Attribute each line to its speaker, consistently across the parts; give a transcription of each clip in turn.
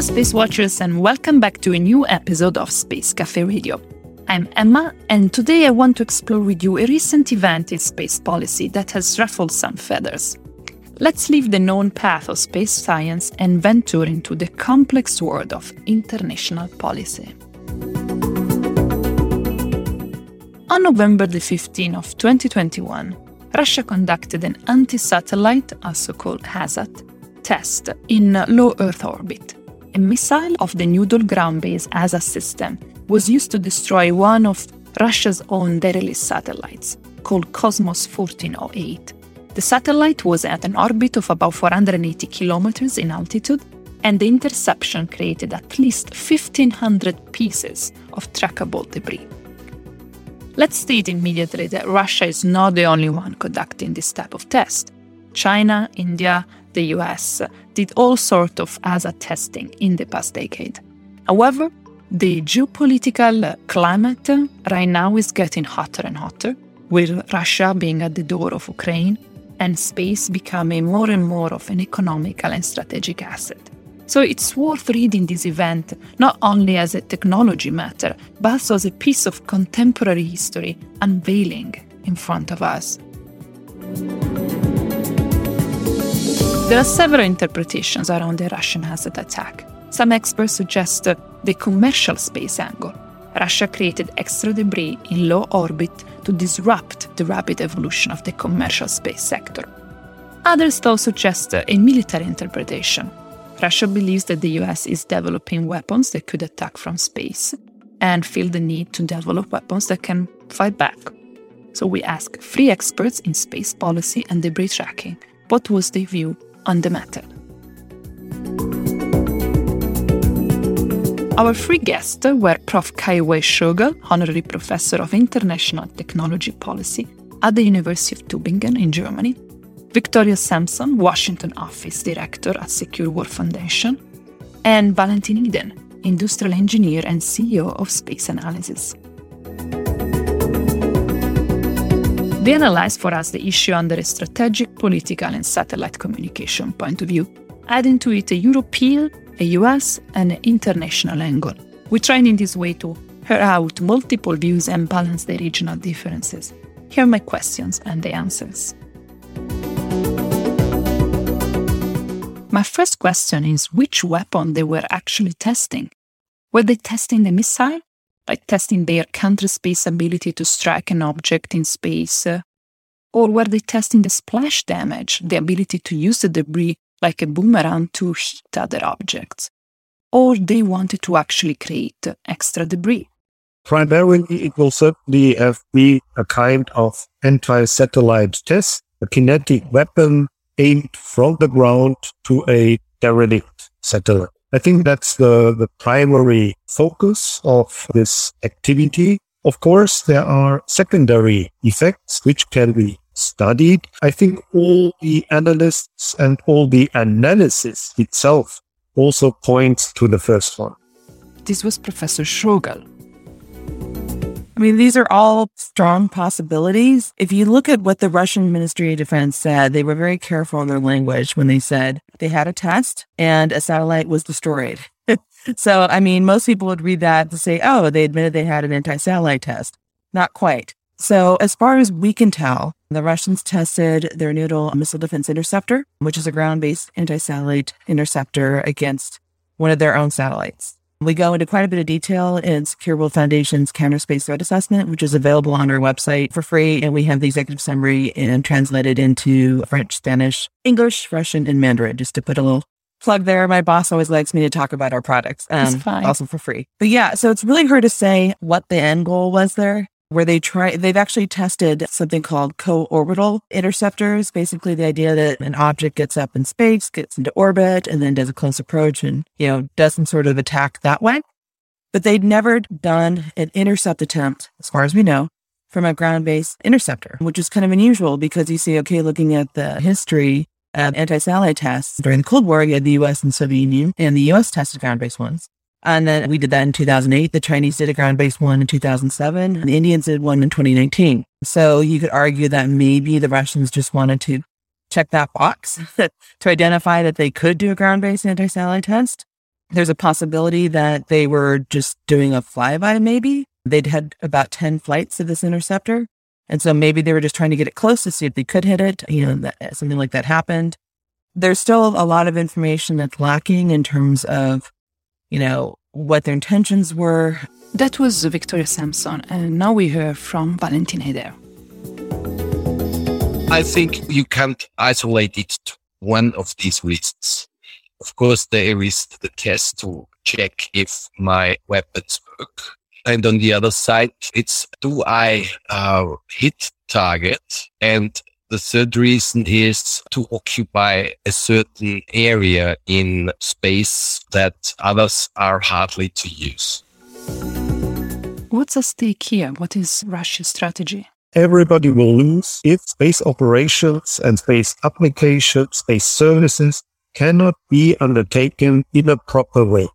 Speaker 1: Hello, Space Watchers, and welcome back to a new episode of Space Cafe Radio. I'm Emma, and today I want to explore with you a recent event in space policy that has ruffled some feathers. Let's leave the known path of space science and venture into the complex world of international policy. On November the 15th of 2021, Russia conducted an anti-satellite, also called ASAT, test in low Earth orbit. A missile of the Nudol ground-based ASAT system was used to destroy one of Russia's own derelict satellites, called Cosmos 1408. The satellite was at an orbit of about 480 kilometers in altitude, and the interception created at least 1,500 pieces of trackable debris. Let's state immediately that Russia is not the only one conducting this type of test. China, India, the US did all sorts of ASAT testing in the past decade. However, the geopolitical climate right now is getting hotter and hotter, with Russia being at the door of Ukraine and space becoming more and more of an economical and strategic asset. So it's worth reading this event not only as a technology matter, but also as a piece of contemporary history unveiling in front of us. There are several interpretations around the Russian ASAT attack. Some experts suggest the commercial space angle. Russia created extra debris in low orbit to disrupt the rapid evolution of the commercial space sector. Others, though, suggest a military interpretation. Russia believes that the US is developing weapons that could attack from space and feel the need to develop weapons that can fight back. So we ask three experts in space policy and debris tracking what was their view on the matter. Our three guests were Prof. Kai-Uwe Schrogl, Honorary Professor of International Technology Policy at the University of Tübingen in Germany, Victoria Samson, Washington Office Director at Secure World Foundation, and Valentin Eder, Industrial Engineer and CEO of Space Analyses. They analyzed for us the issue under a strategic, political, and satellite communication point of view, adding to it a European, a US, and an international angle. We tried in this way to hear out multiple views and balance the regional differences. Here are my questions and the answers. My first question is which weapon they were actually testing? Were they testing the missile? Like testing their counter space ability to strike an object in space? Or were they testing the splash damage, the ability to use the debris like a boomerang to hit other objects? Or they wanted to actually create extra debris?
Speaker 2: Primarily, it will certainly have been a kind of anti-satellite test, a kinetic weapon aimed from the ground to a derelict satellite. I think that's the, the primary focus of this activity. Of course, there are secondary effects which can be studied. I think all the analysts and all the analysis itself also points to the first one.
Speaker 1: This was Professor Schrogl.
Speaker 3: I mean, these are all strong possibilities. If you look at what the Russian Ministry of Defense said, they were very careful in their language when they said they had a test and a satellite was destroyed. so, I mean, most people would read that to say, oh, they admitted they had an anti satellite test. Not quite. So, as far as we can tell, the Russians tested their Nudol missile defense interceptor, which is a ground based anti satellite interceptor against one of their own satellites. We go into quite a bit of detail in Secure World Foundation's Counter Space Threat Assessment, which is available on our website for free. And we have the executive summary and translated into French, Spanish, English, Russian, and Mandarin, just to put a little plug there. My boss always likes me to talk about our products, um, also for free. But yeah, so it's really hard to say what the end goal was there where they try they've actually tested something called co-orbital interceptors basically the idea that an object gets up in space gets into orbit and then does a close approach and you know does some sort of attack that way. But they'd never done an intercept attempt as far as we know from a ground-based interceptor which is kind of unusual because you see okay looking at the history of anti-satellite tests during the cold war you had the us and soviet union and the us tested ground-based ones and then we did that in 2008. The Chinese did a ground based one in 2007. And the Indians did one in 2019. So you could argue that maybe the Russians just wanted to check that box to identify that they could do a ground based anti satellite test. There's a possibility that they were just doing a flyby, maybe. They'd had about 10 flights of this interceptor. And so maybe they were just trying to get it close to see if they could hit it. You know, that, something like that happened. There's still a lot of information that's lacking in terms of, you know, what their intentions were.
Speaker 1: That was Victoria Samson. And now we hear from Valentin Eder.
Speaker 4: I think you can't isolate it to one of these reasons. Of course, there is the test to check if my weapons work. And on the other side, it's do I uh, hit target? And the third reason is to occupy a certain area in space that others are hardly to use.
Speaker 1: What's at stake here? What is Russia's strategy?
Speaker 2: Everybody will lose if space operations and space applications, space services cannot be undertaken in a proper way.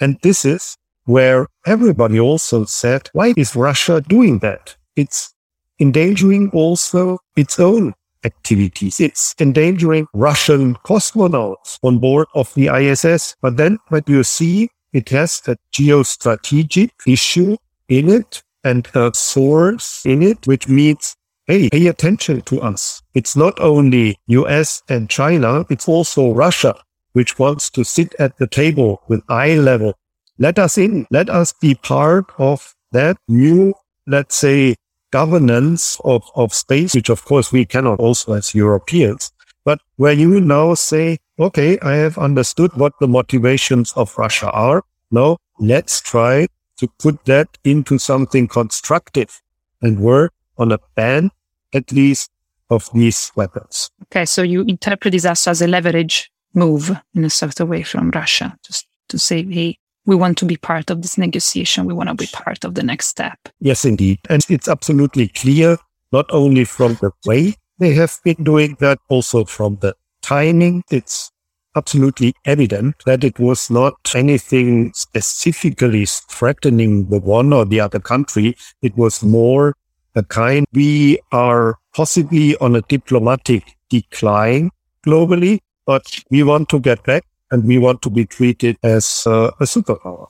Speaker 2: And this is where everybody also said, why is Russia doing that? It's endangering also its own activities. It's endangering Russian cosmonauts on board of the ISS. But then when you see it has a geostrategic issue in it and a source in it, which means hey, pay attention to us. It's not only US and China, it's also Russia, which wants to sit at the table with eye level. Let us in. Let us be part of that new, let's say, governance of, of space, which of course we cannot also as Europeans, but where you now say, okay, I have understood what the motivations of Russia are. Now let's try to put that into something constructive and work on a ban at least of these weapons.
Speaker 1: Okay, so you interpret this as a leverage move in a of way from Russia, just to say, hey, we want to be part of this negotiation. We want to be part of the next step.
Speaker 2: Yes, indeed. And it's absolutely clear, not only from the way they have been doing that, also from the timing. It's absolutely evident that it was not anything specifically threatening the one or the other country. It was more a kind we are possibly on a diplomatic decline globally, but we want to get back and we want to be treated as uh, a superpower.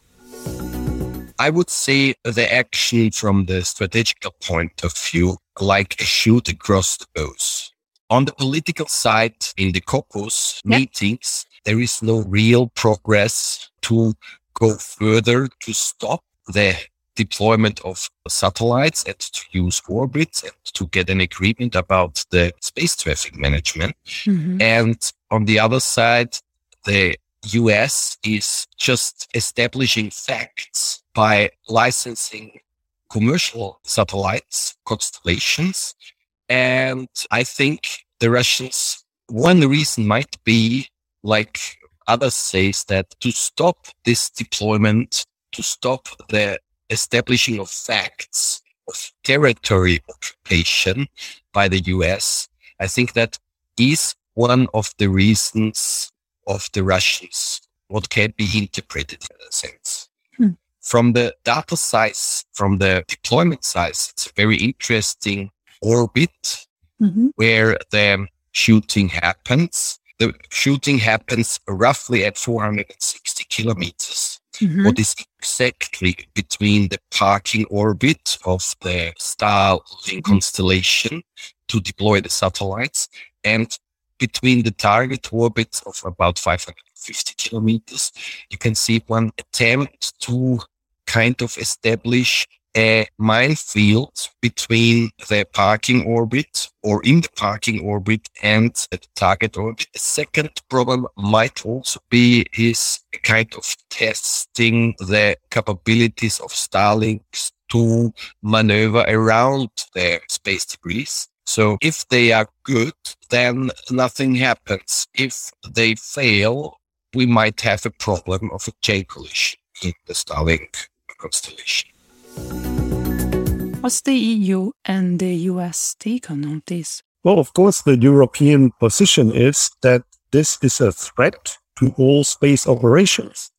Speaker 4: I would say the action from the strategical point of view, like a shoot across the bows. On the political side, in the COPUOS meetings, there is no real progress to go further to stop the deployment of satellites and to use orbits and to get an agreement about the space traffic management. Mm-hmm. And on the other side, the US is just establishing facts by licensing commercial satellites, constellations. And I think the Russians, one reason might be like others say that to stop this deployment, to stop the establishing of facts of territory occupation by the US, I think that is one of the reasons of the Russians, what can be interpreted in a sense. Hmm. From the data size, from the deployment size, it's a very interesting orbit mm-hmm. where the shooting happens. The shooting happens roughly at 460 kilometers. Mm-hmm. What is exactly between the parking orbit of the Starlink mm-hmm. constellation to deploy the satellites and between the target orbits of about 550 kilometers, you can see one attempt to kind of establish a minefield between the parking orbit or in the parking orbit and the target orbit. A second problem might also be is kind of testing the capabilities of Starlink to maneuver around the space debris. So if they are good, then nothing happens. If they fail, we might have a problem of a chain collision in the Starlink constellation.
Speaker 1: What's the EU and the US take on this?
Speaker 2: Well, of course, the European position is that this is a threat to all space operations.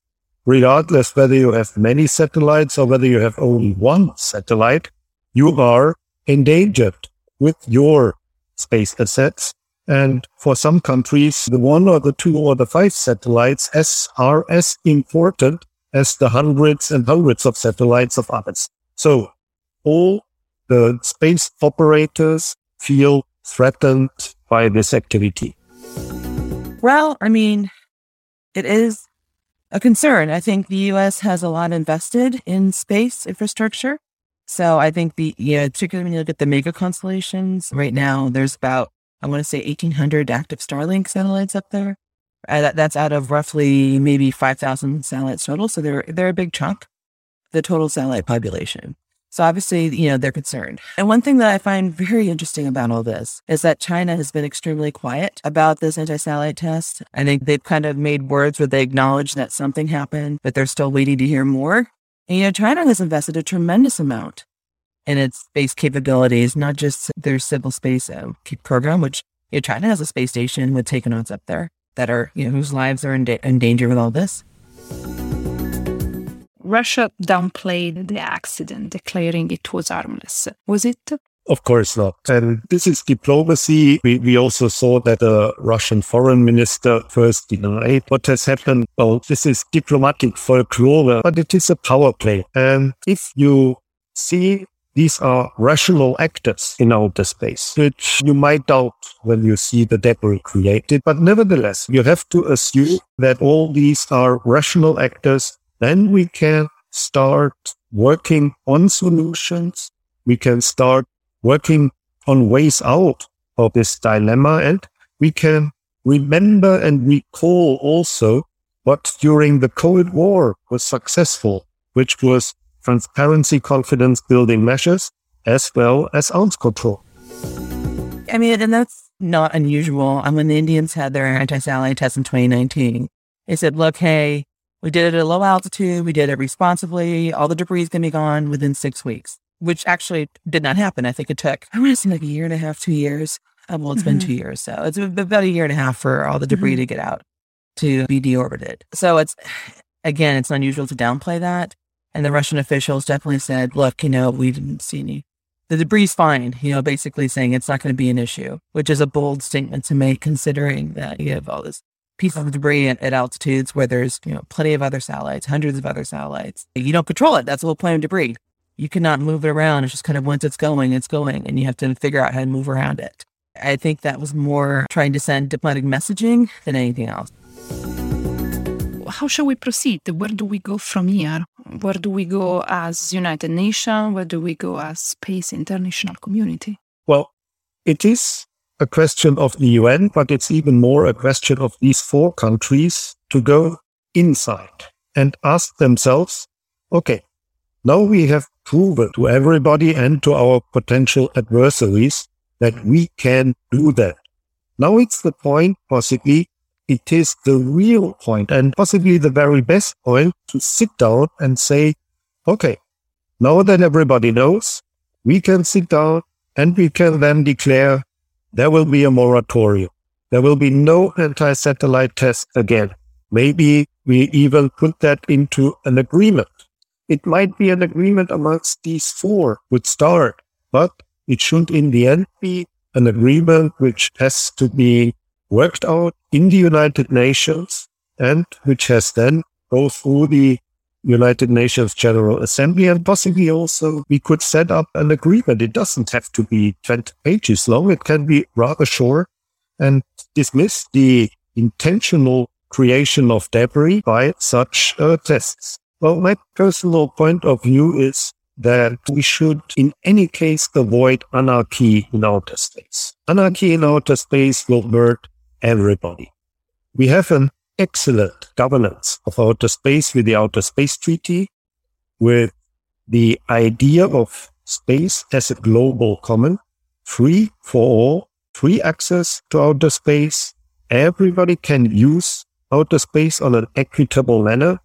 Speaker 2: Regardless whether you have many satellites or whether you have only one satellite, you are endangered with your space assets. And for some countries, the one or the two or the five satellites as, are as important as the hundreds and hundreds of satellites of others. So all the space operators feel threatened by this activity.
Speaker 3: Well, I mean, it is a concern. I think the US has a lot invested in space infrastructure. So I think the, yeah, particularly when you look at the mega constellations, right now there's about, I want to say 1800 active Starlink satellites up there. Uh, that, that's out of roughly maybe 5,000 satellites total. So they're, they're a big chunk, the total satellite population. So obviously, you know, they're concerned. And one thing that I find very interesting about all this is that China has been extremely quiet about this anti-satellite test. I think they've kind of made words where they acknowledge that something happened, but they're still waiting to hear more. And, you know, China has invested a tremendous amount in its space capabilities, not just their civil space uh, program, which you know, China has a space station with taikonauts up there that are, you know, whose lives are in, da- in danger with all this.
Speaker 1: Russia downplayed the accident, declaring it was harmless. Was it?
Speaker 2: Of course not. And this is diplomacy. We, we also saw that the Russian foreign minister first denied what has happened. Well, this is diplomatic folklore, but it is a power play. And if you see these are rational actors in outer space, which you might doubt when you see the debris created. But nevertheless, you have to assume that all these are rational actors then we can start working on solutions. We can start working on ways out of this dilemma and we can remember and recall also what during the Cold War was successful, which was transparency, confidence building measures, as well as arms control.
Speaker 3: I mean, and that's not unusual. And when the Indians had their anti-satellite test in 2019, they said, look, hey, we did it at a low altitude. We did it responsibly. All the debris is going to be gone within six weeks, which actually did not happen. I think it took, I want to say like a year and a half, two years. Uh, well, it's mm-hmm. been two years. So it's about a year and a half for all the debris mm-hmm. to get out to be deorbited. So it's, again, it's unusual to downplay that. And the Russian officials definitely said, look, you know, we didn't see any. The debris is fine, you know, basically saying it's not going to be an issue, which is a bold statement to make considering that you have all this pieces of debris at, at, altitudes where there's you know plenty of other satellites, hundreds of other satellites. You don't control it. That's the whole point of debris. You cannot move it around. It's just kind of once it's going, it's going, and you have to figure out how to move around it. I think that was more trying to send diplomatic messaging than anything else.
Speaker 1: How shall we proceed? Where do we go from here? Where do we go as United Nations? Where do we go as space international community?
Speaker 2: Well, it is a question of the UN, but it's even more a question of these four countries to go inside and ask themselves, okay, now we have proven to everybody and to our potential adversaries that we can do that. Now it's the point, possibly, it is the real point and possibly the very best point to sit down and say, okay, now that everybody knows, we can sit down and we can then declare there will be a moratorium. There will be no anti-satellite test again. Maybe we even put that into an agreement. It might be an agreement amongst these four would start, but it should in the end be an agreement which has to be worked out in the United Nations and which has then go through the United Nations General Assembly and possibly also we could set up an agreement. It doesn't have to be 20 pages long. It can be rather short and dismiss the intentional creation of debris by such uh, tests. Well, my personal point of view is that we should in any case avoid anarchy in outer space. Anarchy in outer space will hurt everybody. We have an excellent governance of outer space with the Outer Space Treaty, with the idea of space as a global common, free for all, free access to outer space. Everybody can use outer space on an equitable manner.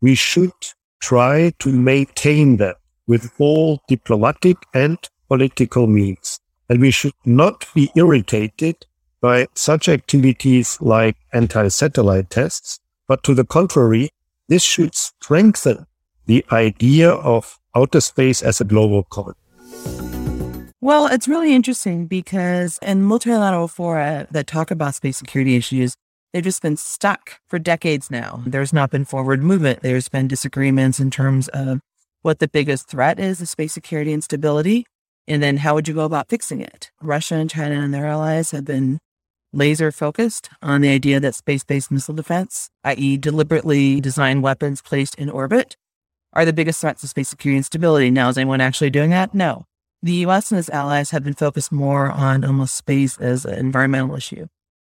Speaker 2: We should try to maintain that with all diplomatic and political means. And we should not be irritated by such activities like anti-satellite tests, but to the contrary, this should strengthen the idea of outer space as a global common.
Speaker 3: Well, it's really interesting because in multilateral fora that talk about space security issues, they've just been stuck for decades now. There's not been forward movement. There's been disagreements in terms of what the biggest threat is to space security and stability. And then how would you go about fixing it? Russia and China and their allies have been laser focused on the idea that space based missile defense, i.e., deliberately designed weapons placed in orbit, are the biggest threats to space security and stability. Now, is anyone actually doing that? No. The US and its allies have been focused more on almost space as an environmental issue.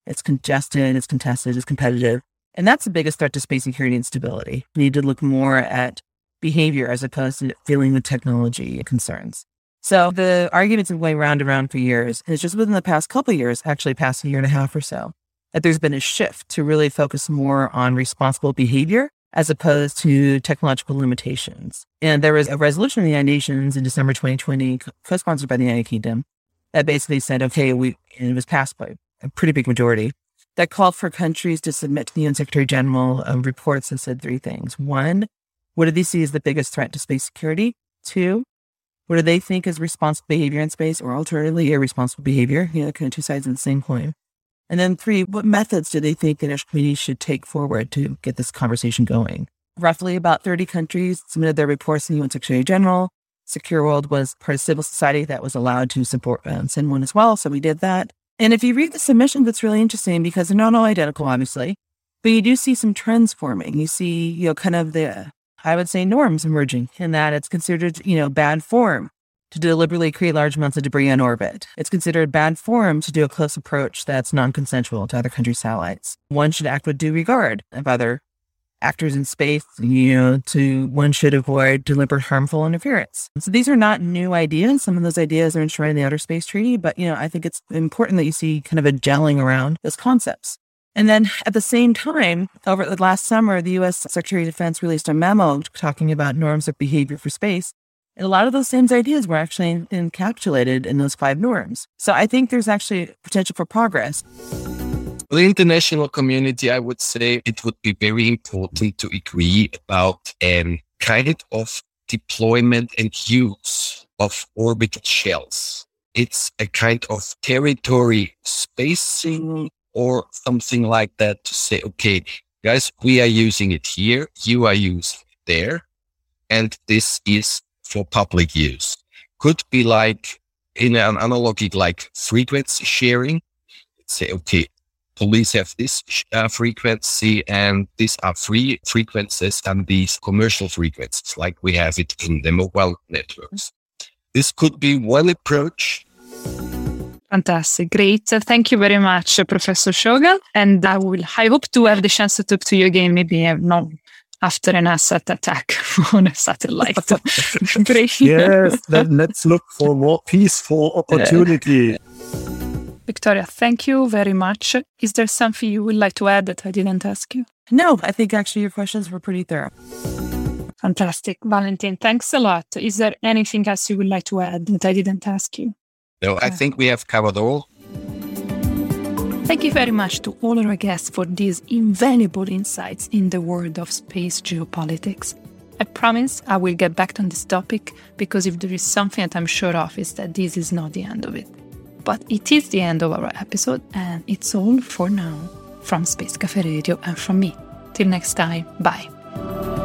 Speaker 3: It's congested, it's contested, it's competitive. And that's the biggest threat to space security and stability. We need to look more at behavior as opposed to dealing with technology concerns. So the arguments have been going round and round for years. And it's just within the past couple years, actually past a year and a half or so, that there's been a shift to really focus more on responsible behavior as opposed to technological limitations. And there was a resolution of the United Nations in December 2020, co-sponsored by the United Kingdom, that basically said, okay, we, it was passed by a pretty big majority, that called for countries to submit to the UN Secretary General um, reports that said three things. One, what do they see as the biggest threat to space security? Two, what do they think is responsible behavior in space or alternatively irresponsible behavior? You know, kind of two sides of the same coin. And then three, what methods do they think the international community should take forward to get this conversation going? Roughly about 30 countries submitted their reports to the UN Secretary General. Secure World was part of civil society that was allowed to support um, send one as well. So we did that. And if you read the submissions, it's really interesting because they're not all identical, obviously, but you do see some trends forming. You see, you know, kind of the, I would say, norms emerging in that it's considered, you know, bad form to deliberately create large amounts of debris in orbit. It's considered bad form to do a close approach that's non consensual to other countries' satellites. One should act with due regard of other actors in space, you know, to one should avoid deliberate harmful interference. So these are not new ideas. Some of those ideas are enshrined in the Outer Space Treaty, but, you know, I think it's important that you see kind of a gelling around those concepts. And then at the same time, over the last summer, the US Secretary of Defense released a memo talking about norms of behavior for space. And a lot of those same ideas were actually encapsulated in those five norms. So I think there's actually potential for progress.
Speaker 4: The international community, I would say it would be very important to agree about a kind of deployment and use of orbital shells. It's a kind of territory spacing or something like that to say, okay, guys, we are using it here, you are using it there, and this is for public use. Could be like in an analogy like frequency sharing. Say, okay, police have this uh, frequency and these are free frequencies and these commercial frequencies, like we have it in the mobile networks. This could be one approach.
Speaker 1: Fantastic. Great. Thank you very much, Professor Schrogl. And I will, I hope to have the chance to talk to you again, maybe uh, not after an ASAT attack on a satellite.
Speaker 2: yes, then let's look for more peaceful opportunity.
Speaker 1: Victoria, thank you very much. Is there something you would like to add that I didn't ask you?
Speaker 3: No, I think actually your questions were pretty thorough.
Speaker 1: Fantastic. Valentin, thanks a lot. Is there anything else you would like to add that I didn't ask you?
Speaker 4: No, I uh, think we have covered all.
Speaker 1: Thank you very much to all our guests for these invaluable insights in the world of space geopolitics. I promise I will get back on this topic because if there is something that I'm sure of is that this is not the end of it. But it is the end of our episode and it's all for now from Space Cafe Radio and from me. Till next time, bye.